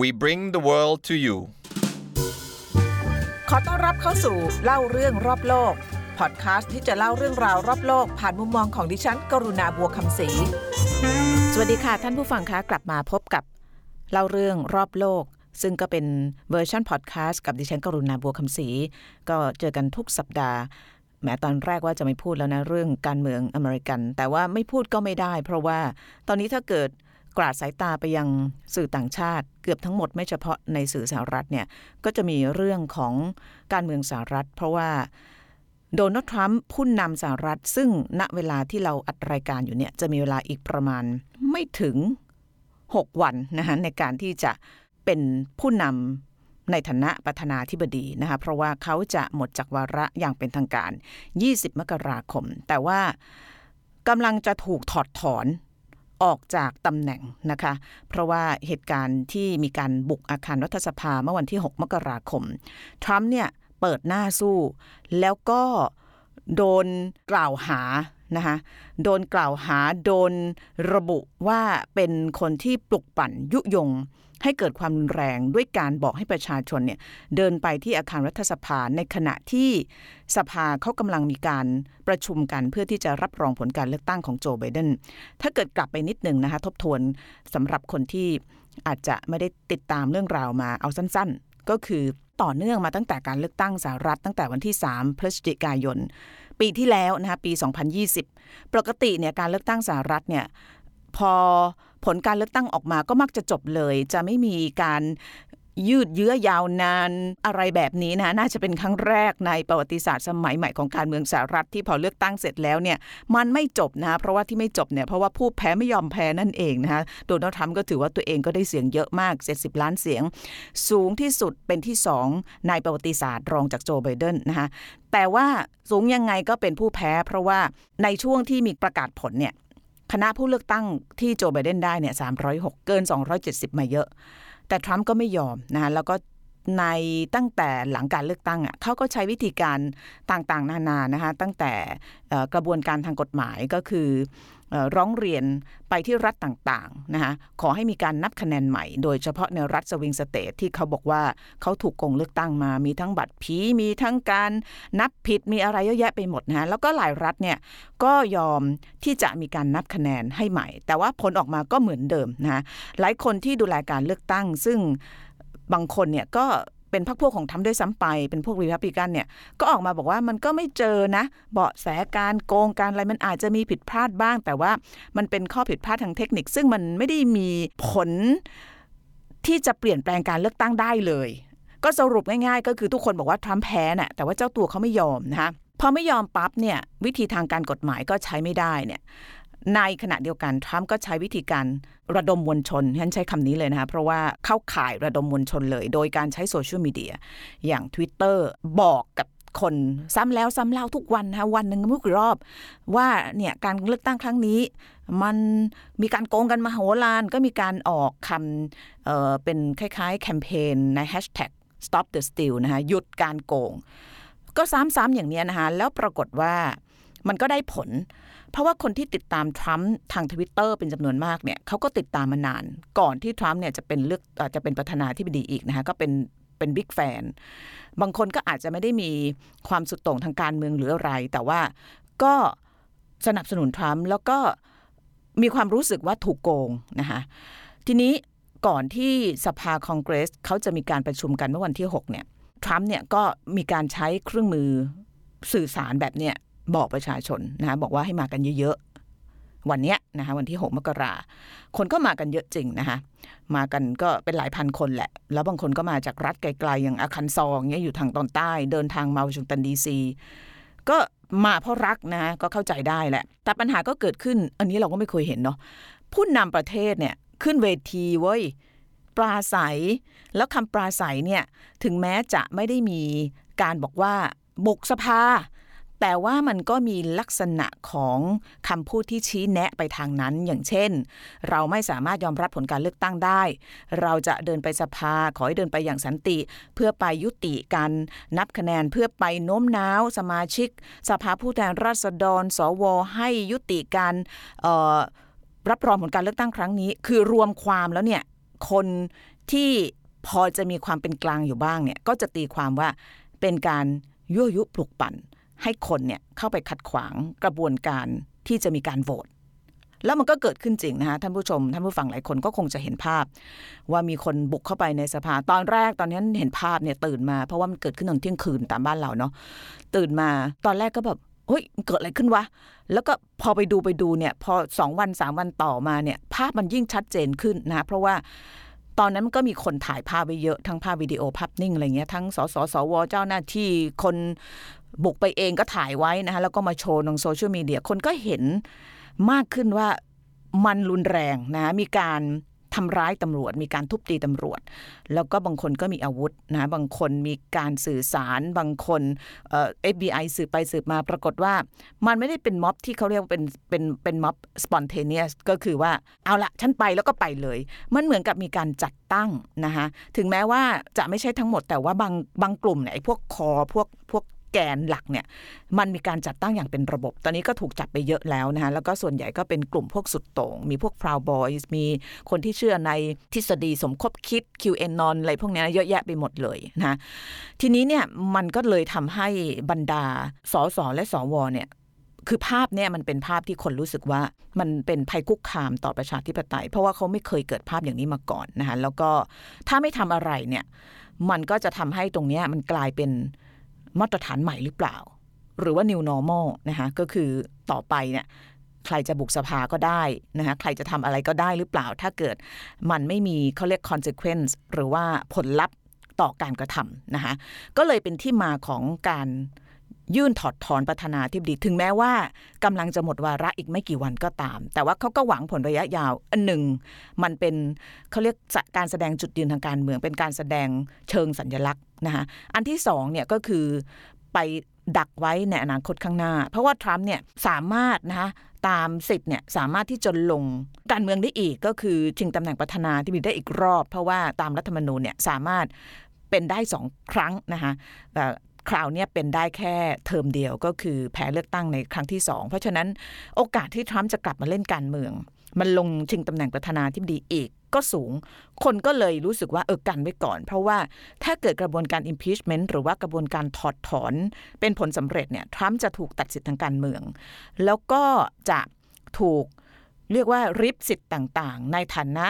We bring the world to you ขอต้อนรับเข้าสู่เล่าเรื่องรอบโลก พอดคาสต์ที่จะเล่าเรื่องราวรอบโลก ผ่านมุมมองของดิฉัน กรุณาบัวคำศรี สวัสดีค่ะท่านผู้ฟังคะกลับมาพบกับเล่าเรื่องรอบโลก ซึ่งก็เป็นเวอร์ชันพอดแคสต์กับดิฉัน กรุณาบัวคำศรี ก็เจอกันทุกสัปดาห์แม้ตอนแรกว่าจะไม่พูดแล้วนะเรื่องการเมืองอเมริกัน แต่ว่าไม่พูดก็ไม่ได้ เพราะว่าตอนนี้ถ้าเกิด กราดสายตาไปยังสื่อต่างชาติ เกือบทั้งหมดไม่เฉพาะในสื่อสหรัฐเนี่ยก็จะมีเรื่องของการเมืองสหรัฐ เพราะว่าโดนัลด์ทรัมป์ผู้นำสหรัฐ ซึ่งณเวลาที่เราอัดรายการอยู่เนี่ยจะมีเวลาอีกประมาณไม่ถึง 6 วันนะคะในการที่จะเป็นผู้นำในฐานะประธานาธิบดีนะคะเพราะว่าเขาจะหมดจากวาระอย่างเป็นทางการ 20 มกราคม แต่ว่ากำลังจะถูกถอดถอน ออกจากตำแหน่งนะคะ เพราะว่าเหตุการณ์ที่มีการบุกอาคารรัฐสภาเมื่อวันที่ 6 มกราคม ทรัมป์เนี่ยเปิดหน้าสู้ แล้วก็โดนกล่าวหา นะคะโดนกล่าวหาโดนระบุว่าเป็นคนที่ปลุกปั่นยุยง ให้เกิดความรุนแรงด้วยการบอกให้ประชาชนเนี่ยเดินไปที่อาคารรัฐสภาในขณะที่สภาเขากำลังมีการประชุมกันเพื่อที่จะรับรองผลการเลือกตั้งของโจไบเดนถ้าเกิดกลับไปนิดหนึ่งนะคะทบทวนสำหรับคนที่อาจจะไม่ได้ติดตามเรื่องราวมาเอาสั้นๆ ก็คือต่อเนื่องมาตั้งแต่การเลือกตั้งสหรัฐตั้งแต่วันที่ 3 พฤศจิกายน ปีที่แล้วนะคะปี 2020 ปกติเนี่ยการเลือกตั้งสหรัฐเนี่ยพอผลการเลือกตั้งออกมาก็มักจะจบเลย จะไม่มีการ ยืดเยื้อยาวนานอะไรแบบนี้นะน่าจะเป็นครั้งแรกในประวัติศาสตร์สมัยใหม่ของการเมืองสหรัฐที่พอเลือกตั้งเสร็จแล้วเนี่ยมันไม่จบนะเพราะว่าที่ไม่จบเนี่ยเพราะว่าผู้แพ้ไม่ยอมแพ้นั่นเองนะคะโดนัลด์ทรัมป์ก็ถือว่าตัวเองก็ได้เสียงเยอะมาก 70 ล้านเสียง สูงที่สุดเป็นที่สองในประวัติศาสตร์รองจากโจไบเดนนะคะแต่ว่าสูงยังไงก็เป็นผู้แพ้ เพราะว่าในช่วงที่มีประกาศผลเนี่ยคณะผู้เลือกตั้งที่โจไบเดนได้เนี่ย306 เกิน 270 มาเยอะ แต่ทรัมป์ก็ไม่ยอมนะคะแล้วก็ ในตั้งแต่หลังการเลือกตั้งอะเขาก็ใช้วิธีการต่างๆ นานานะคะตั้งแต่กระบวนการทางกฎหมายก็คือร้องเรียนไปที่รัฐต่างๆนะคะขอให้มีการนับคะแนนใหม่ โดยเฉพาะในรัฐสวิงสเตทที่เขาบอกว่าเขาถูกโกงเลือกตั้งมา มีทั้งบัตรผี มีทั้งการนับผิด มีอะไรเยอะแยะไปหมดนะแล้วก็หลายรัฐเนี่ยก็ยอมที่จะมีการนับคะแนนให้ใหม่ แต่ว่าผลออกมาก็เหมือนเดิมนะหลายคนที่ดูแลการเลือกตั้ง ซึ่ง บางคนเนี่ยก็เป็นพรรคพวกของทำด้วยซ้ำไป เป็นพวกรีพับลิกันเนี่ย ก็ออกมาบอกว่ามันก็ไม่เจอนะ เบาะแสการโกงการอะไรมันอาจจะมีผิดพลาดบ้าง แต่ว่ามันเป็นข้อผิดพลาดทางเทคนิค ซึ่งมันไม่ได้มีผลที่จะเปลี่ยนแปลงการเลือกตั้งได้เลย ก็สรุปง่ายๆ ก็คือทุกคนบอกว่าทรัมป์แพ้น่ะแต่ว่าเจ้าตัวเขาไม่ยอมนะคะพอไม่ยอมปั๊บเนี่ยวิธีทางการกฎหมายก็ใช้ไม่ได้เนี่ย ในขณะเดียวกันทรัมป์ก็ใช้วิธีการระดมมวลชนฉันใช้คำนี้เลยนะคะ เพราะว่าเข้าข่ายระดมมวลชนเลย โดยการใช้โซเชียลมีเดียอย่าง Twitter บอกกับคนซ้ำแล้วซ้ำเล่าทุกวันนะวันหนึ่งมุกรอบ ว่าเนี่ยการเลือกตั้งครั้งนี้ มันมีการโกงกันมาโหรานก็มีการออกคำเเป็นคล้ายๆ แคมเปญในแฮชแท็ก stop the steal นะคะหยุดการโกง ก็ซ้ำๆอย่างนี้นะคะแล้วปรากฏว่ามันก็ได้ผล เพราะว่าคนที่ติดตามทรัมป์ทางทวิตเตอร์เป็นจำนวนมากเนี่ยเขาก็ติดตามมานาน ก่อนที่ทรัมป์เนี่ยจะเป็นเลือกจะเป็นประธานาธิบดีอีกนะคะก็เป็นเป็นบิ๊กแฟน บางคนก็อาจจะไม่ได้มีความสุดโต่งทางการเมืองหรืออะไร แต่ว่าก็สนับสนุนทรัมป์แล้วก็มีความรู้สึกว่าถูกโกงนะคะทีนี้ก่อนที่สภาคองเกรสเขาจะมีการประชุมกันเมื่อวันที่ 6 เนี่ยทรัมป์เนี่ยก็มีการใช้เครื่องมือสื่อสารแบบเนี้ย บอกประชาชนนะคะบอกว่าให้มากันเยอะๆ วันนี้นะคะวันที่ 6 มกราคนก็มากันเยอะจริงนะคะมากันก็เป็นหลายพันคนแหละ แล้วบางคนก็มาจากรัฐไกลๆ อย่างอาคันซองเนี้ยอยู่ทางตอนใต้ เดินทางมาวอชิงตันดีซี ก็มาเพราะรักนะก็เข้าใจได้แหละ แต่ปัญหาก็เกิดขึ้น อันนี้เราก็ไม่เคยเห็นเนาะผู้นำประเทศเนี่ยขึ้นเวทีเว้ยปลาใสแล้วคำปลาใสเนี่ยถึงแม้จะไม่ได้มีการบอกว่าบุกสภา แต่ว่ามันก็มีลักษณะของคำพูดที่ชี้แนะไปทางนั้นอย่างเช่น เราไม่สามารถยอมรับผลการเลือกตั้งได้ เราจะเดินไปสภาขอให้เดินไปอย่างสันติ เพื่อไปยุติการนับคะแนนเพื่อไปโน้มน้าวสมาชิก สภาผู้แทนราษฎร สว ให้ยุติการรับรองผลการเลือกตั้งครั้งนี้ คือรวมความแล้วเนี่ยคนที่พอจะมีความเป็นกลางอยู่บ้างเนี่ยก็จะตีความว่าเป็นการยั่วยุปลุกปั่น ให้คนเนี่ยเข้าไปขัดขวางกระบวนการที่จะมีการโหวตแล้วมันก็เกิดขึ้นจริงนะคะท่านผู้ชม ท่านผู้ฟังหลายคนก็คงจะเห็นภาพ ว่ามีคนบุกเข้าไปในสภาตอนแรกตอนนี้นเห็นภาพเนี่ยตื่นมา เพราะว่ามันเกิดขึ้นตอนเที่ยงคืนตามบ้านเราเนาะตื่นมาตอนแรกก็แบบเฮ้ยเกิดอะไรขึ้นวะ แล้วก็พอไปดูไปดูเนี่ยพอสองวันสามวันต่อมาเนี่ยภาพมันยิ่งชัดเจนขึ้นนะเพราะว่าตอนนั้นมันก็มีคนถ่ายภาพไว้เยอะทั้งภาพวิดีโอภาพนิ่งอะไรเงี้ยทั้งสสสวเจ้าหน้าที่คน บุกไปเองก็ถ่ายไว้นะคะแล้วก็มาโชว์ลงโซเชียลมีเดียคนก็เห็นมากขึ้นว่ามันรุนแรงนะมีการทำร้ายตำรวจ มีการทุบตีตำรวจ แล้วก็บางคนก็มีอาวุธนะบางคนมีการสื่อสาร บางคนเอ่อ FBI สืบไปสืบมาปรากฏว่า มันไม่ได้เป็นม็อบที่เขาเรียกว่าเป็นเป็นเป็นม็อบ spontaneous ก็คือว่าเอาละฉันไปแล้วก็ไปเลย มันเหมือนกับมีการจัดตั้งนะคะถึงแม้ว่าจะไม่ใช่ทั้งหมดแต่ว่าบางบางกลุ่มเนี่ยพวกคอพวกพวก แกนหลักเนี่ยมันมีการจัดตั้งอย่างเป็นระบบ ตอนนี้ก็ถูกจับไปเยอะแล้วนะคะแล้วก็ส่วนใหญ่ก็เป็นกลุ่มพวกสุดโต่ง มีพวก Proud Boys มีคนที่เชื่อในทฤษฎีสมคบคิด QAnon อะไรพวกนี้เยอะแยะไปหมดเลยนะทีนี้เนี่ยมันก็เลยทำให้บรรดาสสและสวเนี่ยคือภาพเนี่ยมันเป็นภาพที่คนรู้สึกว่ามันเป็นภัยคุกคามต่อประชาธิปไตย เพราะว่าเขาไม่เคยเกิดภาพอย่างนี้มาก่อนนะคะแล้วก็ถ้าไม่ทำอะไรเนี่ยมันก็จะทำให้ตรงนี้มันกลายเป็น มาตรฐานใหม่หรือเปล่า หรือว่า new normal นะคะก็คือต่อไปเนี่ยใครจะบุกสภาก็ได้นะคะใครจะทำอะไรก็ได้หรือเปล่า ถ้าเกิดมันไม่มีเขาเรียก consequence หรือว่าผลลัพธ์ต่อการกระทำนะคะก็เลยเป็นที่มาของการ ยื่นถอดถอนประธานาธิบดีถึงแม้ว่ากำลังจะหมดวาระอีกไม่กี่วันก็ตาม แต่ว่าเขาก็หวังผลระยะยาวอันหนึ่ง มันเป็นเขาเรียกการแสดงจุดยืนทางการเมือง เป็นการแสดงเชิงสัญลักษณ์นะคะอันที่สองเนี่ยก็คือไปดักไว้ในอนาคตข้างหน้า เพราะว่าทรัมป์เนี่ยสามารถนะคะตามสิทธิ์เนี่ยสามารถที่จะลงการเมืองได้อีกก็คือชิงตำแหน่งประธานาธิบดีได้อีกรอบ เพราะว่าตามรัฐธรรมนูญเนี่ยสามารถเป็นได้สองครั้งนะคะ คราวนี้เป็นได้แค่เทอมเดียวก็คือแพ้เลือกตั้งในครั้งที่สองเพราะฉะนั้นโอกาสที่ทรัมป์จะกลับมาเล่นการเมือง มันลงชิงตำแหน่งประธานาธิบดีอีกก็สูง คนก็เลยรู้สึกว่าเออกันไว้ก่อน เพราะว่าถ้าเกิดกระบวนการ impeachment หรือว่ากระบวนการถอดถอนเป็นผลสำเร็จเนี่ยทรัมป์จะถูกตัดสิทธิทางการเมือง แล้วก็จะถูกเรียกว่าริบสิทธิ์ต่างๆ ในฐานะ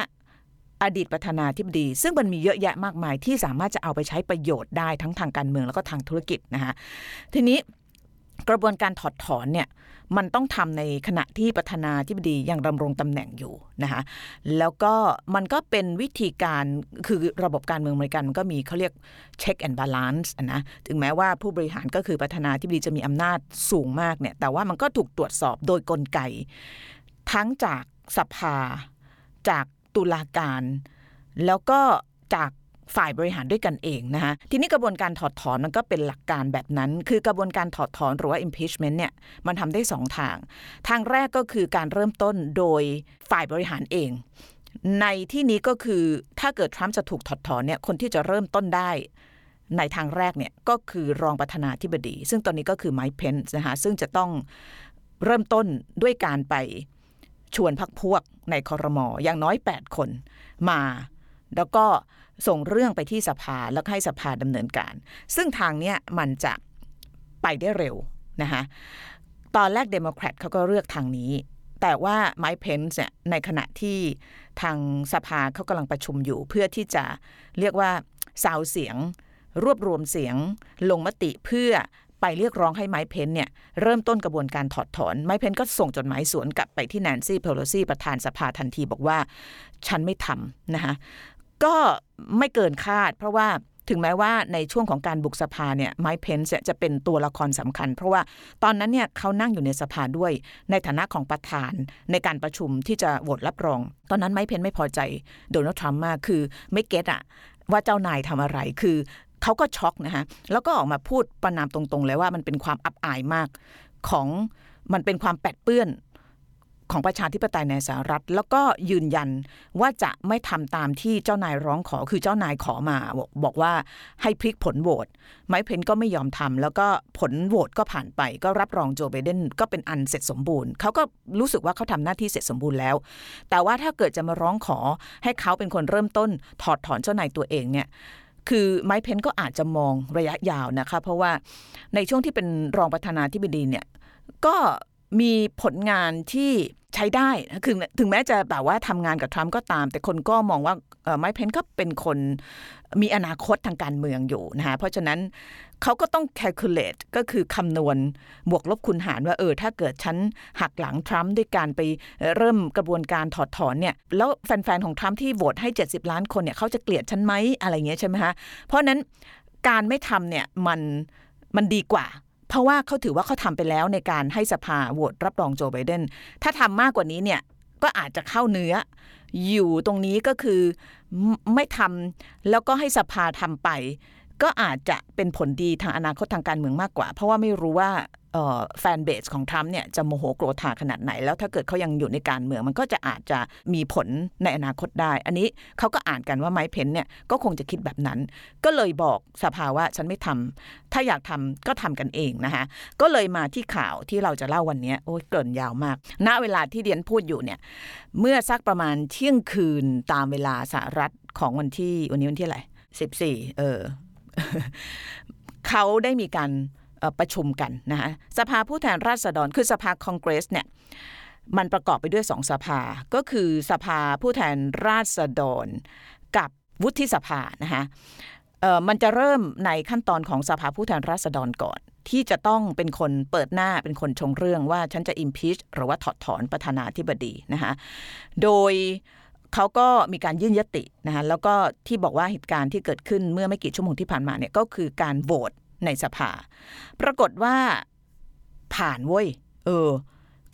อดีตประธานาธิบดี ซึ่งมันมีเยอะแยะมากมายที่สามารถจะเอาไปใช้ประโยชน์ได้ทั้งทางการเมืองแล้วก็ทางธุรกิจนะคะทีนี้กระบวนการถอดถอนเนี่ยมันต้องทำในขณะที่ประธานาธิบดียังดำรงตำแหน่งอยู่นะคะแล้วก็มันก็เป็นวิธีการคือระบบการเมืองอเมริกันมันก็มีเขาเรียก check and balance นะถึงแม้ว่าผู้บริหารก็คือประธานาธิบดีจะมีอำนาจสูงมากเนี่ยแต่ว่ามันก็ถูกตรวจสอบโดยกลไก ทั้งจากสภาจาก ตุลาการ แล้วก็จากฝ่ายบริหารด้วยกันเองนะคะทีนี้กระบวนการถอดถอนมันก็เป็นหลักการแบบนั้น คือกระบวนการถอดถอนหรือว่า impeachment เนี่ยมันทำได้สองทาง ทางแรกก็คือการเริ่มต้นโดยฝ่ายบริหารเอง ในที่นี้ก็คือถ้าเกิดทรัมป์จะถูกถอดถอนเนี่ยคนที่จะเริ่มต้นได้ในทางแรกเนี่ยก็คือรองประธานาธิบดี ซึ่งตอนนี้ก็คือไมค์เพนส์นะคะซึ่งจะต้องเริ่มต้นด้วยการไป ชวนพักพวกในคอรมออย่างน้อย 8 คนมา แล้วก็ส่งเรื่องไปที่สภาแล้วให้สภาดำเนินการ ซึ่งทางเนี้ยมันจะไปได้เร็วนะคะตอนแรกเดโมแครตเขาก็เลือกทางนี้ แต่ว่าไมค์เพนซ์เนี่ยในขณะที่ทางสภาเขากำลังประชุมอยู่ เพื่อที่จะเรียกว่าซาวเสียง รวบรวมเสียงลงมติเพื่อ ไปเรียกร้องให้ไมค์เพนซ์เนี่ยเริ่มต้นกระบวนการถอดถอน ไมค์เพนซ์ก็ส่งจดหมายสวนกลับไปที่แนนซี่เพโลซีประธานสภาทันทีบอกว่า ฉันไม่ทำนะคะก็ไม่เกินคาด เพราะว่าถึงแม้ว่าในช่วงของการบุกสภาเนี่ยไมค์เพนส์จะเป็นตัวละครสำคัญ เพราะว่าตอนนั้นเนี่ยเขานั่งอยู่ในสภาด้วยในฐานะของประธานในการประชุมที่จะโหวตรับรอง ตอนนั้นไมค์เพนไม่พอใจโดนัลด์ทรัมป์มากคือไม่เก็ตอะว่าเจ้านายทำอะไรคือ เขาก็ช็อกนะคะแล้วก็ออกมาพูดประนามตรงๆ เลยว่ามันเป็นความอับอายมากของมันเป็นความแปดเปื้อนของประชาธิปไตยในสหรัฐ แล้วก็ยืนยันว่าจะไม่ทำตามที่เจ้านายร้องขอคือเจ้านายขอมา บอกว่าให้พลิกผลโหวตไมค์เพนก็ไม่ยอมทำแล้วก็ผลโหวตก็ผ่านไป ก็รับรองโจไบเดนก็เป็นอันเสร็จสมบูรณ์ เขาก็รู้สึกว่าเขาทำหน้าที่เสร็จสมบูรณ์แล้ว แต่ว่าถ้าเกิดจะมาร้องขอให้เขาเป็นคนเริ่มต้นถอดถอนเจ้านายตัวเองเนี่ย คือไมค์เพนก็อาจจะมองระยะยาวนะคะ เพราะว่าในช่วงที่เป็นรองประธานาธิบดีเนี่ยก็ มีผลงานที่ใช้ได้คือถึงแม้จะแบบว่าทำงานกับทรัมป์ก็ตาม แต่คนก็มองว่าไมค์เพนก็เป็นคนมีอนาคตทางการเมืองอยู่นะคะเพราะฉะนั้นเขาก็ต้อง calculate ก็คือคำนวณบวกลบคูณหารว่าเออถ้าเกิดฉันหักหลังทรัมป์ด้วยการไปเริ่มกระบวนการถอดถอนเนี่ยแล้วแฟนๆ ของทรัมป์ที่โหวตให้ 70 ล้านคนเนี่ยเขาจะเกลียดฉันไหมอะไรเงี้ยใช่ไหมคะเพราะนั้นการไม่ทำเนี่ยมันมันดีกว่า เพราะว่าเขาถือว่าเขาทำไปแล้วในการให้สภาโหวตรับรองโจไบเดนถ้าทำมากกว่านี้เนี่ยก็อาจจะเข้าเนื้ออยู่ตรงนี้ก็คือไม่ทำแล้วก็ให้สภาทำไป ก็อาจจะเป็นผลดีทางอนาคตทางการเมืองมากกว่า เพราะว่าไม่รู้ว่าแฟนเบสของทรัมป์เนี่ยจะโมโหโกรธาขนาดไหน แล้วถ้าเกิดเขายังอยู่ในการเมือง มันก็จะอาจจะมีผลในอนาคตได้ อันนี้เขาก็อ่านกันว่าไมค์เพนเนี่ยก็คงจะคิดแบบนั้น ก็เลยบอกสภาว่าฉันไม่ทำถ้าอยากทำก็ทำกันเองนะคะก็เลยมาที่ข่าวที่เราจะเล่าวันนี้โอ้ยเกินยาวมาก ณเวลาที่เดียนพูดอยู่เนี่ยเมื่อสักประมาณเที่ยงคืนตามเวลาสหรัฐของวันที่วันนี้วันที่อะไรสิบสี่เออ เขาได้มีการประชุมกันนะคะสภาผู้แทนราษฎรคือสภาคองเกรสเนี่ยมันประกอบไปด้วยสองสภา ก็คือสภาผู้แทนราษฎรกับวุฒิสภานะคะมันจะเริ่มในขั้นตอนของสภาผู้แทนราษฎรก่อน ที่จะต้องเป็นคนเปิดหน้าเป็นคนชงเรื่องว่าฉันจะ impeach หรือว่าถอดถอนประธานาธิบดีนะคะโดย เขาก็มีการยื่นยตินะคะแล้วก็ที่บอกว่าเหตุการณ์ที่เกิดขึ้นเมื่อไม่กี่ชั่วโมงที่ผ่านมาเนี่ยก็คือการโหวตในสภา ปรากฏว่าผ่านเว้ยเออ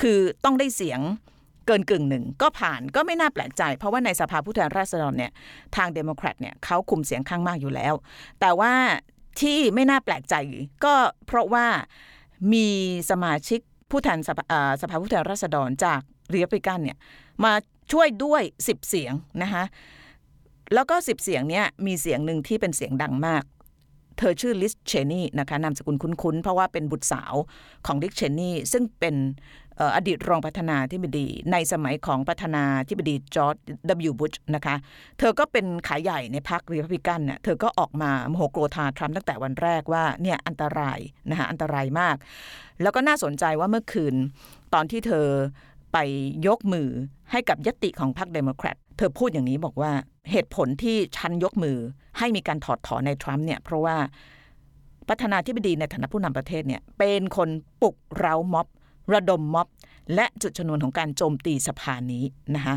คือต้องได้เสียงเกินกึ่งหนึ่งก็ผ่านก็ไม่น่าแปลกใจ เพราะว่าในสภาผู้แทนราษฎรเนี่ยทางเดโมแครตเนี่ยเขาคุมเสียงข้างมากอยู่แล้ว แต่ว่าที่ไม่น่าแปลกใจก็เพราะว่ามีสมาชิกผู้แทนสภาสภาผู้แทนราษฎรจากรีพับลิกันเนี่ยมา ช่วยด้วย 10 เสียงนะคะแล้วก็ 10 เสียงเนี้ยมีเสียงหนึ่งที่เป็นเสียงดังมาก เธอชื่อลิสเชนี่นะคะนามสกุลคุ้นๆ เพราะว่าเป็นบุตรสาวของดิกเชนี่ ซึ่งเป็นอดีตรองประธานาธิบดี ในสมัยของประธานาธิบดีจอร์จ W. บุชนะคะ เธอก็เป็นขาใหญ่ในพรรครีพับลิกันเนี่ยเธอก็ออกมาโมโหโกรธาทรัมป์ตั้งแต่วันแรกว่าเนี่ยอันตรายนะคะอันตรายมาก แล้วก็น่าสนใจว่าเมื่อคืนตอนที่เธอ ไปยกมือให้กับญัตติของพรรคเดโมแครตเธอพูดอย่างนี้บอกว่าเหตุผลที่ฉันยกมือให้มีการถอดถอนในทรัมป์เนี่ยเพราะว่าประธานาธิบดีในฐานะผู้นำประเทศเนี่ยเป็นคนปลุกเร้าม็อบ ระดมม็อบ และจุดชนวนของการโจมตีสภานี้นะคะ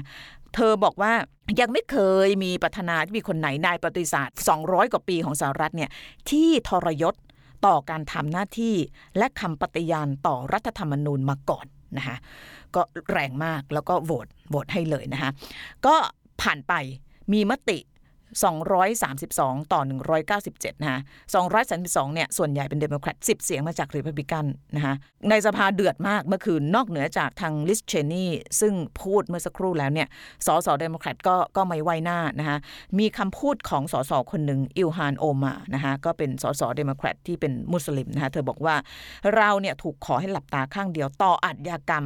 เธอบอกว่ายังไม่เคยมีประธานาธิบดีคนไหนนายประวัติศาสตร์ 200 กว่าปีของสหรัฐเนี่ยที่ทรยศต่อการทำหน้าที่และคำปฏิญาณต่อรัฐธรรมนูญมาก่อน นะคะก็แรงมากแล้วก็โหวตโหวตให้เลยนะคะก็ผ่านไปมีมติ 232 ต่อ 197 นะคะ232 เนี่ย ส่วนใหญ่เป็นเดโมแครต10 เสียงมาจากรีพับลิกันนะคะในสภาเดือดมากเมื่อคืนนอกเหนือจากทางลิสเชนี่ซึ่งพูดเมื่อสักครู่แล้วเนี่ยสสเดโมแครตก็ก็ไม่ไว้หน้านะคะมีคำพูดของสสคนหนึ่งอิลฮานโอมานะคะก็เป็นสสเดโมแครตที่เป็นมุสลิมนะคะเธอบอกว่าเราเนี่ยถูกขอให้หลับตาข้างเดียวต่ออัจญากรรม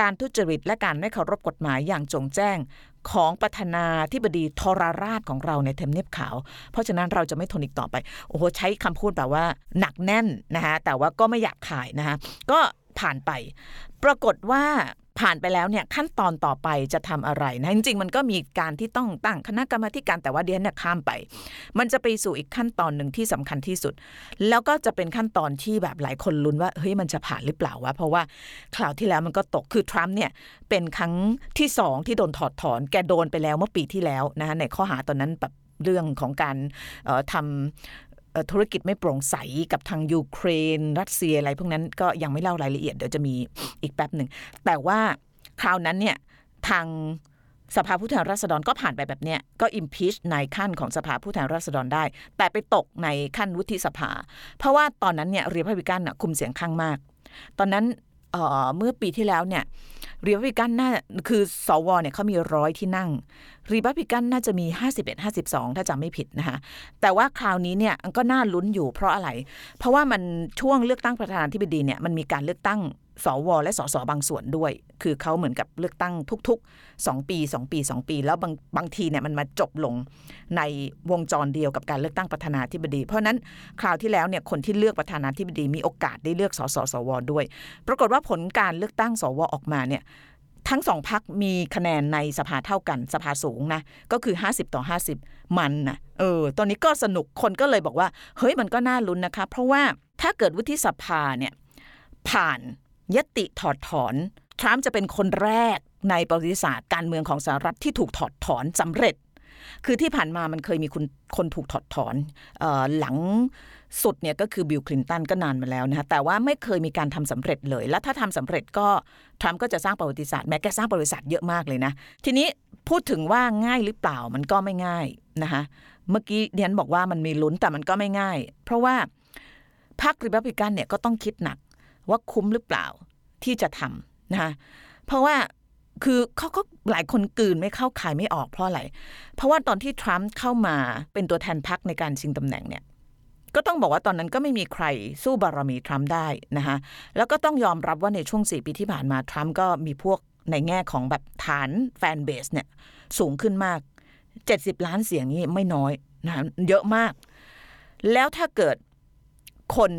การทุจริตและการไม่เคารพกฎหมายอย่างจงแจ้ง ของประธานาธิบดีทรราชของเราในเทมเนียบขาว เพราะฉะนั้นเราจะไม่ทนอีกต่อไป โอ้โห ใช้คำพูดแบบว่าหนักแน่นนะคะแต่ว่าก็ไม่อยากขายนะคะก็ผ่านไป ปรากฏว่า ผ่านไปแล้วเนี่ยขั้นตอนต่อไปจะทำอะไรนะจริงๆมันก็มีการที่ต้องตั้งคณะกรรมการแต่ว่าเดียนเนี่ยข้ามไป มันจะไปสู่อีกขั้นตอนหนึ่งที่สำคัญที่สุด แล้วก็จะเป็นขั้นตอนที่แบบหลายคนลุ้นว่าเฮ้ยมันจะผ่านหรือเปล่าวะเพราะว่าคราวที่แล้วมันก็ตกคือทรัมป์เนี่ยเป็นครั้งที่สองที่โดนถอดถอน แกโดนไปแล้วเมื่อปีที่แล้วนะคะในข้อหาตอนนั้นแบบเรื่องของการทำ ธุรกิจไม่โปร่งใสกับทางยูเครน รัสเซียอะไรพวกนั้นก็ยังไม่เล่ารายละเอียดเดี๋ยวจะมีอีกแป๊บหนึ่ง แต่ว่าคราวนั้นเนี่ยทางสภาผู้แทนราษฎรก็ผ่านไปแบบเนี้ยก็อิมพีชในขั้นของสภาผู้แทนราษฎรได้ แต่ไปตกในขั้นวุฒิสภา เพราะว่าตอนนั้นเนี่ยรีพับลิกันคุมเสียงข้างมาก ตอนนั้นเมื่อปีที่แล้วเนี่ย รีพับลิกันน่าคือสวเนี่ยเขามีร้อยที่นั่งรีพับลิกันน่าจะมี 51 52 ถ้าจำไม่ผิดนะคะแต่ว่าคราวนี้เนี่ยก็น่าลุ้นอยู่เพราะอะไร เพราะว่ามันช่วงเลือกตั้งประธานาธิบดีเนี่ยมันมีการเลือกตั้ง สวและสสบางส่วนด้วย คือเขาเหมือนกับเลือกตั้งทุก ๆ 2 ปี 2 ปี 2 ปี แล้วบางบางทีเนี่ยมันมาจบลงในวงจรเดียวกับการเลือกตั้งประธานาธิบดี เพราะนั้นคราวที่แล้วเนี่ยคนที่เลือกประธานาธิบดีมีโอกาสได้เลือกสสสวด้วย ปรากฏว่าผลการเลือกตั้งสวออกมาเนี่ยทั้งสองพักมีคะแนนในสภาเท่ากันสภาสูงนะ ก็คือ 50 ต่อ 50 มันนะเออตอนนี้ก็สนุกคนก็เลยบอกว่า เฮ้ยมันก็น่าลุ้นนะคะ เพราะว่าถ้าเกิดวุฒิสภาเนี่ยผ่าน ยติถอดถอนทรัมป์จะเป็นคนแรกในประวัติศาสตร์การเมืองของสหรัฐที่ถูกถอดถอนสำเร็จ คือที่ผ่านมามันเคยมีคนคนถูกถอดถอนออหลังสุดเนี่ยก็คือบิลคลินตันก็นานมาแล้วนะคะแต่ว่าไม่เคยมีการทำสำเร็จเลย และถ้าทำสำเร็จก็ทรัมป์ก็จะสร้างประวัติศาสตร์แม้แกสร้างประวัติศาสตร์เยอะมากเลยนะทีนี้พูดถึงว่าง่ายหรือเปล่ามันก็ไม่ง่ายนะคะเมื่อกี้เดียนบอกว่ามันมีลุ้นแต่มันก็ไม่ง่าย เพราะว่าพรรครีพับลิกันเนี่ยก็ต้องคิดหนัก ว่าคุ้มหรือเปล่าที่จะทำนะคะเพราะว่าคือเขาก็หลายคนกืนไม่เข้าขายไม่ออกเพราะอะไร เพราะว่าตอนที่ทรัมป์เข้ามาเป็นตัวแทนพรรคในการชิงตำแหน่งเนี่ยก็ต้องบอกว่าตอนนั้นก็ไม่มีใครสู้บารมีทรัมป์ได้นะคะแล้วก็ต้องยอมรับว่าในช่วง4ปีที่ผ่านมาทรัมป์ก็มีพวกในแง่ของแบบฐาน fanbase เนี่ยสูงขึ้นมาก 70 ล้านเสียงนี่ไม่น้อยนะเยอะมาก แล้วถ้าเกิดคน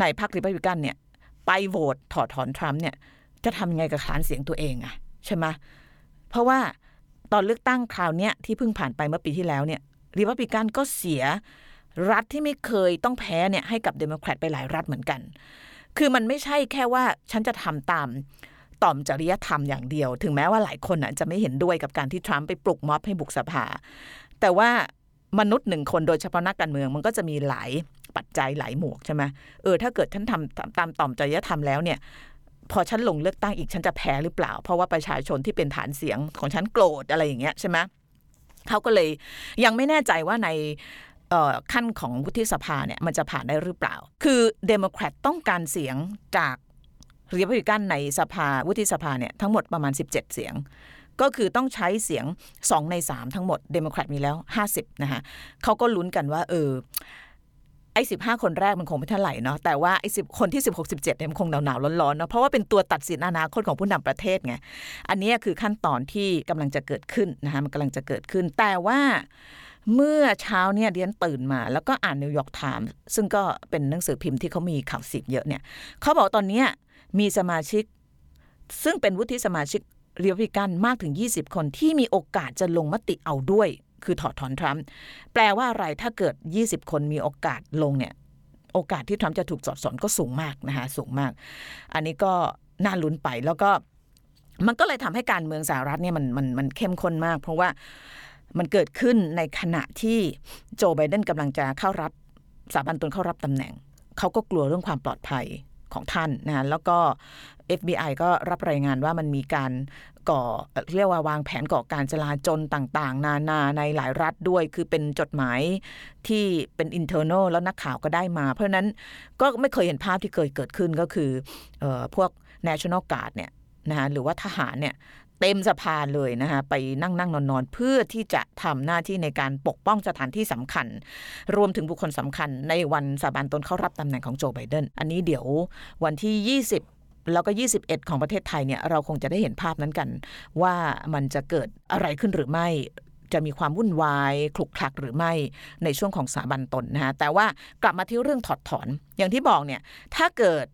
ในพรรครีพับลิกันเนี่ย ไปโหวตถอดถอนทรัมป์เนี่ย จะทำยังไงกับฐานเสียงตัวเองอะใช่ไหมเพราะว่าตอนเลือกตั้งคราวเนี้ยที่เพิ่งผ่านไปเมื่อปีที่แล้วเนี่ยรีพับลิกันก็เสียรัฐที่ไม่เคยต้องแพ้เนี่ยให้กับเดโมแครตไปหลายรัฐเหมือนกัน คือมันไม่ใช่แค่ว่าฉันจะทำตามต่อมจริยธรรมอย่างเดียว ถึงแม้ว่าหลายคนอะจะไม่เห็นด้วยกับการที่ทรัมป์ไปปลุกม็อบให้บุกสภา แต่ว่ามนุษย์หนึ่งคนโดยเฉพาะนักการเมืองมันก็จะมีหลาย ปัจจัยหลายหมวกใช่ไหมเออถ้าเกิดฉันทำตามต่อมจริยธรรมแล้วเนี่ยพอฉันลงเลือกตั้งอีกฉันจะแพ้หรือเปล่า เพราะว่าประชาชนที่เป็นฐานเสียงของฉันโกรธอะไรอย่างเงี้ยใช่ไหมเขาก็เลยยังไม่แน่ใจว่าในขั้นของวุฒิสภาเนี่ยมันจะผ่านได้หรือเปล่า คือเดโมแครตต้องการเสียงจากรีพับลิกันในสภาวุฒิสภาเนี่ยทั้งหมดประมาณ 17 เสียง ก็คือต้องใช้เสียง 2 ใน 3 ทั้งหมดเดโมแครตมีแล้ว 50 นะคะเขาก็ลุ้นกันว่าเออ ไอ้สิบห้าคนแรกมันคงไม่เท่าไหร่เนาะแต่ว่าไอ้สิบคนที่สิบหกสิบเจ็ดเนี่ยมันคงหนาวหนาวร้อนๆเนาะเพราะว่าเป็นตัวตัดสินอนาคตของผู้นำประเทศไงอันนี้คือขั้นตอนที่กำลังจะเกิดขึ้นนะคะมันกำลังจะเกิดขึ้น แต่ว่าเมื่อเช้าเนี่ยเดี๊ยนตื่นมา แล้วก็อ่านนิวยอร์กไทม์ซึ่งก็เป็นหนังสือพิมพ์ที่เขามีข่าวสิบเยอะเนี่ยเขาบอกตอนนี้มีสมาชิก ซึ่งเป็นวุฒิสมาชิกรีพับลิกันมากถึง 20 คนที่มีโอกาสจะลงมติเอาด้วย คือถอดถอนทรัมป์แปลว่าอะไรถ้าเกิด 20 คนมีโอกาสลงเนี่ยโอกาสที่ทรัมป์จะถูกถอดถอนก็สูงมากนะคะสูงมาก อันนี้ก็น่าลุ้นไปแล้วก็มันก็เลยทำให้การเมืองสหรัฐเนี่ยมันมันมันเข้มข้นมาก เพราะว่ามันเกิดขึ้นในขณะที่โจไบเดนกำลังจะเข้ารับสถาบันตนเข้ารับตำแหน่ง เขาก็กลัวเรื่องความปลอดภัยของท่านนะแล้วก็ FBI ก็รับรายงานว่ามันมีการ ก่อเรียกว่าวางแผนก่อการจลาจลต่างๆ นานาในหลายรัฐด้วย คือเป็นจดหมายที่เป็น internal แล้วนักข่าวก็ได้มา เพราะนั้นก็ไม่เคยเห็นภาพที่เคยเกิดขึ้นก็คืออพวก national guard เนี่ยนะหรือว่าทหารเนี่ยเต็มสภานเลยนะคะไปนั่งนั่งนอนนอนเพื่อที่จะทำหน้าที่ในการปกป้องสถานที่สำคัญ รวมถึงบุคคลสำคัญในวันสาบานตนเข้ารับตำแหน่งของโจไบเดนอันนี้เดี๋ยววันที่ 20 แล้วก็ 21 ของประเทศไทยเนี่ยเราคงจะได้เห็นภาพนั้นกัน ว่ามันจะเกิดอะไรขึ้นหรือไม่จะมีความวุ่นวายคลุกคลักหรือไม่ในช่วงของสาบันตนนะคะแต่ว่ากลับมาที่เรื่องถอดถอน อย่างที่บอกเนี่ยถ้าเกิด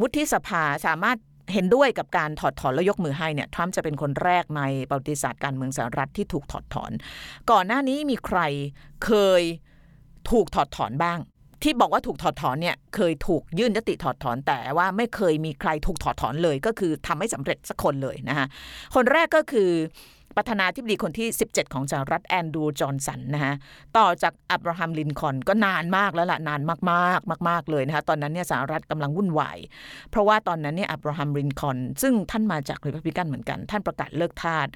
วุฒิสภาสามารถเห็นด้วยกับการถอดถอนแล้วยกมือให้เนี่ยทรัมป์จะเป็นคนแรกในประวัติศาสตร์การเมืองสหรัฐที่ถูกถอดถอน ก่อนหน้านี้มีใครเคยถูกถอดถอนบ้าง ที่บอกว่าถูกถอดถอนเนี่ยเคยถูกยื่นยติถอดถอนแต่ว่าไม่เคยมีใครถูกถอดถอนเลย ก็คือทำไม่สำเร็จสักคนเลยนะคะคนแรกก็คือ ประธานาธิบดีคนที่ 17 ของสหรัฐแอนดูจอห์นสันนะคะต่อจากอับราฮัมลินคอล์นก็นานมากแล้วล่ะนานมากๆมาก ๆเลยนะคะตอนนั้นเนี่ยสหรัฐกำลังวุ่นวายเพราะว่าตอนนั้นเนี่ยอับราฮัมลินคอล์นซึ่งท่านมาจากรีพับลิกันเหมือนกัน ท่านประกาศเลิกทาส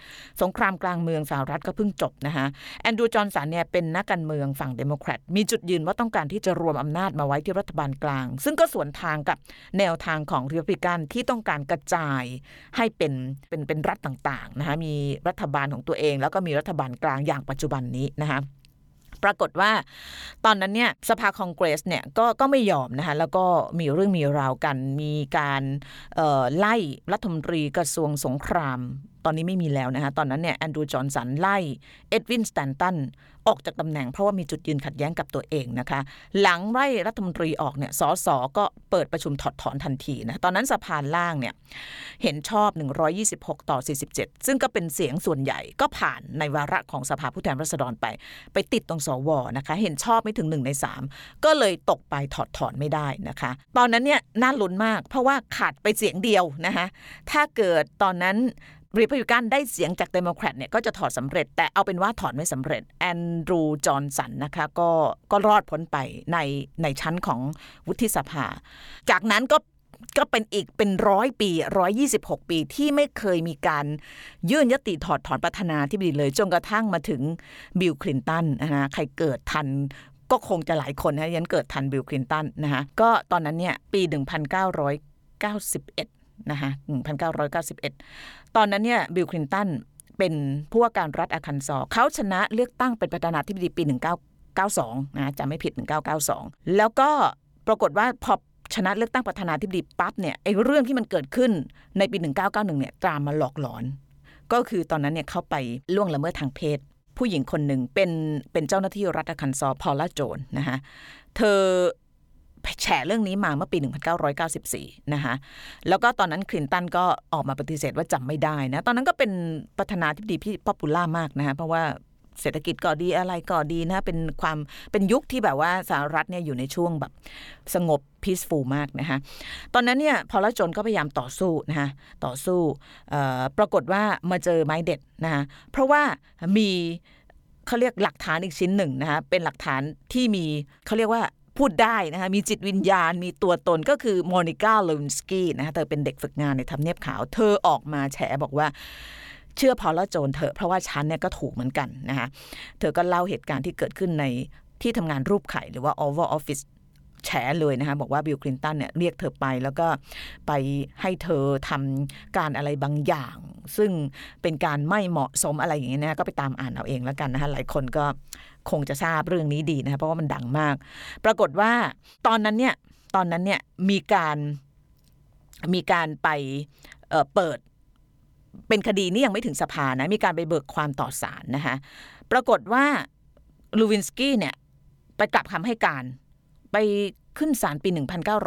สงครามกลางเมืองสหรัฐก็เพิ่งจบนะคะแอนดรูว์จอห์นสันเนี่ยเป็นนักการเมืองฝั่งเดโมแครตมีจุดยืนว่าต้องการที่จะรวมอำนาจมาไว้ที่รัฐบาลกลาง ซึ่งก็สวนทางกับแนวทางของรีพับลิกันที่ต้องการกระจายให้เป็นเป็นเป็นรัฐต่างๆนะคะมีรัฐบาลของตัวเอง แล้วก็มีรัฐบาลกลางอย่างปัจจุบันนี้นะคะปรากฏว่าตอนนั้นเนี่ยสภาคองเกรสเนี่ยก็ก็ไม่ยอมนะคะแล้วก็มีเรื่องมีราวกันมีการไล่รัฐมนตรีกระทรวงสงคราม ตอนนี้ไม่มีแล้วนะคะตอนนั้นเนี่ยแอนดรูว์จอห์นสันไล่เอ็ดวินสแตนตันออกจากตำแหน่งเพราะว่ามีจุดยืนขัดแย้งกับตัวเองนะคะ หลังไล่รัฐมนตรีออกเนี่ยสส.ก็เปิดประชุมถอดถอนทันทีนะตอนนั้นสภาล่างเนี่ยเห็นชอบ 126 ต่อ 47 ซึ่งก็เป็นเสียงส่วนใหญ่ก็ผ่านในวาระของสภาผู้แทนราษฎรไป ไปติดตรงสว.นะคะเห็นชอบไม่ถึง 1 ใน 3 ก็เลยตกไปถอดถอนไม่ได้นะคะ ตอนนั้นเนี่ยน่าลุ้นมากเพราะว่าขาดไปเสียงเดียวนะคะถ้าเกิดตอนนั้น รีพับลิกันได้เสียงจากเดโมแครตเนี่ยก็จะถอดสำเร็จ แต่เอาเป็นว่าถอดไม่สำเร็จแอนดรูว์จอห์นสันนะคะก็ก็รอดพ้นไปในในชั้นของวุฒิสภา จากนั้นก็ก็เป็นอีกเป็นร้อยปีร้อยยี่สิบหกปีที่ไม่เคยมีการยื่นญัตติถอดถอนประธานาธิบดีเลย จนกระทั่งมาถึงบิลคลินตันนะคะใครเกิดทันก็คงจะหลายคนนะยังเกิดทันบิลคลินตันนะคะก็ตอนนั้นเนี่ยปี 1991 นะคะ1991 ตอนนั้นเนี่ยบิลคลินตันเป็นผู้ว่าการรัฐอาร์คันซอเขาชนะเลือกตั้งเป็นประธานาธิบดีปี 1992 นะจะไม่ผิด 1992 แล้วก็ปรากฏว่าพอชนะเลือกตั้งประธานาธิบดีปั๊บเนี่ยไอ้เรื่องที่มันเกิดขึ้นในปี 1991 เนี่ยตามมาหลอกหลอน ก็คือตอนนั้นเนี่ยเขาไปล่วงละเมิดทางเพศ ผู้หญิงคนหนึ่งเป็นเป็นเจ้าหน้าที่รัฐอาคันซอว์พอลล่าโจนนะคะเธอ แฉเรื่องนี้มาเมื่อปี 1994 นะคะแล้วก็ตอนนั้นคลินตันก็ออกมาปฏิเสธว่าจำไม่ได้นะ ตอนนั้นก็เป็นประธานาธิบดีที่ popular มากนะคะเพราะว่าเศรษฐกิจก็ดีอะไรก็ดีนะเป็นความเป็นยุคที่แบบว่าสหรัฐเนี่ยอยู่ในช่วงแบบสงบ peaceful มากนะคะตอนนั้นเนี่ยพอลาโจนส์ก็พยายามต่อสู้นะคะต่อสู้ปรากฏว่ามาเจอไม้เด็ดนะคะเพราะว่ามีเขาเรียกหลักฐานอีกชิ้นหนึ่งนะคะเป็นหลักฐานที่มีเขาเรียกว่า พูดได้นะคะมีจิตวิญญาณมีตัวตนก็คือโมนิก้าลูวินสกี้นะคะเธอเป็นเด็กฝึกงานในทำเนียบขาว เธอออกมาแฉบอกว่าเชื่อพอลล่าโจนเถอะเพราะว่าฉันเนี่ยก็ถูกเหมือนกันนะคะเธอก็เล่าเหตุการณ์ที่เกิดขึ้นในที่ทำงานรูปไข่หรือว่า Oval Office แฉเลยนะคะบอกว่าบิลคลินตันเนี่ยเรียกเธอไปแล้วก็ไปให้เธอทำการอะไรบางอย่าง ซึ่งเป็นการไม่เหมาะสมอะไรอย่างเงี้ยนะก็ไปตามอ่านเอาเองแล้วกันนะคะหลายคนก็คงจะทราบเรื่องนี้ดีนะคะเพราะว่ามันดังมาก ปรากฏว่าตอนนั้นเนี่ยตอนนั้นเนี่ยมีการมีการไปเเปิดเป็นคดีนี่ยังไม่ถึงสภานะมีการไปเบิกความต่อศาลนะคะปรากฏว่าลูวินสกี้เนี่ยไปกลับคำให้การ ไปขึ้นศาลปี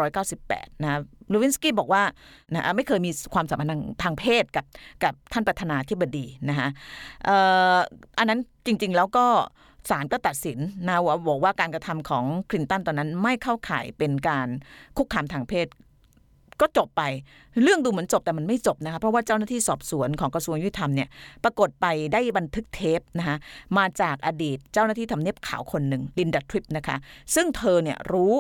1998 นะลูวินสกี้บอกว่านะไม่เคยมีความสัมพันธ์ทางเพศกับกับท่านประธานาธิบดีนะคะอันนั้นจริงๆแล้วก็ศาลก็ตัดสินนะว่าบอกว่าการกระทำของคลินตันตอนนั้นไม่เข้าข่ายเป็นการคุกคามทางเพศ ก็จบไป เรื่องดูเหมือนจบแต่มันไม่จบนะคะเพราะว่าเจ้าหน้าที่สอบสวนของกระทรวงยุติธรรมเนี่ยปรากฏไปได้บันทึกเทปนะคะมาจากอดีตเจ้าหน้าที่ทำเนียบขาวคนหนึ่งลินดาทริปนะคะ ซึ่งเธอเนี่ยรู้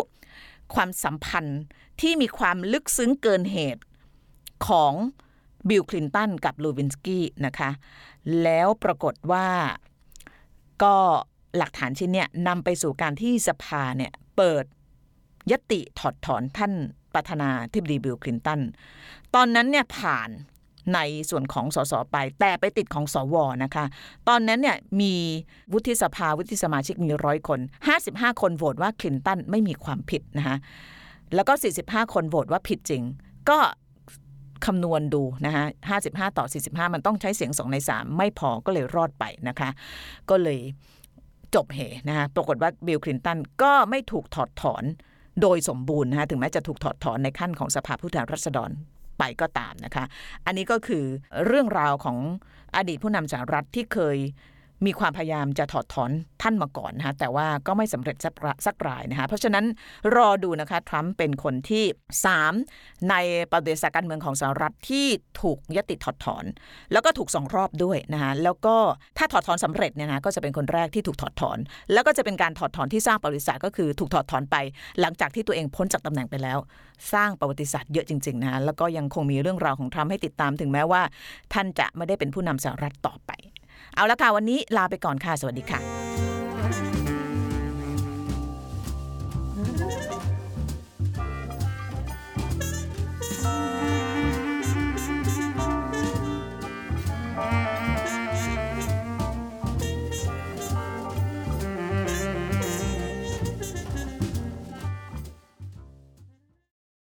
ความสัมพันธ์ที่มีความลึกซึ้งเกินเหตุของบิลคลินตันกับลูวินสกี้นะคะ แล้วปรากฏว่าก็หลักฐานชิ้นเนี่ยนำไปสู่การที่สภาเนี่ยเปิดยติถอดถอนท่าน ประธานาธิบดีบิลคลินตันตอนนั้นเนี่ยผ่านในส่วนของสสไป แต่ไปติดของสวนะคะ ตอนนั้นเนี่ยมีวุฒิสภาวุฒิสมาชิกมีร้อยคน 55 คนโหวตว่าคลินตันไม่มีความผิดนะคะแล้วก็ 45 คนโหวตว่าผิดจริง ก็คำนวณดูนะคะ55 ต่อ 45 มันต้องใช้เสียง 2 ใน 3 ไม่พอก็เลยรอดไปนะคะ ก็เลยจบเหนะคะปรากฏว่าบิลคลินตันก็ไม่ถูกถอดถอน โดยสมบูรณ์นะคะถึงแม้จะถูกถอดถอนในขั้นของสภาผู้แทนราษฎรไปก็ตามนะคะ อันนี้ก็คือเรื่องราวของอดีตผู้นำสหรัฐที่เคย มีความพยายามจะถอดถอนท่านมาก่อนนะคะแต่ว่าก็ไม่สำเร็จสักรสักรายนะคะเพราะฉะนั้นรอดูนะคะทรัมป์เป็นคนที่ 3 ในประเด็นการเมืองของสหรัฐที่ถูกยติถอดถอน แล้วก็ถูกสองรอบด้วยนะคะแล้วก็ถ้าถอดถอนสำเร็จเนี่ยนะก็จะเป็นคนแรกที่ถูกถอดถอน แล้วก็จะเป็นการถอดถอนที่สร้างประวัติศาสตร์ก็คือถูกถอดถอนไป หลังจากที่ตัวเองพ้นจากตำแหน่งไปแล้ว สร้างประวัติศาสตร์เยอะจริงๆนะะแล้วก็ยังคงมีเรื่องราวของทรัมป์ให้ติดตามถึงแม้ว่า ท่านจะไม่ได้เป็นผู้นำสหรัฐต่อไป เอาละค่ะวันนี้ลาไปก่อนค่ะ สวัสดีค่ะ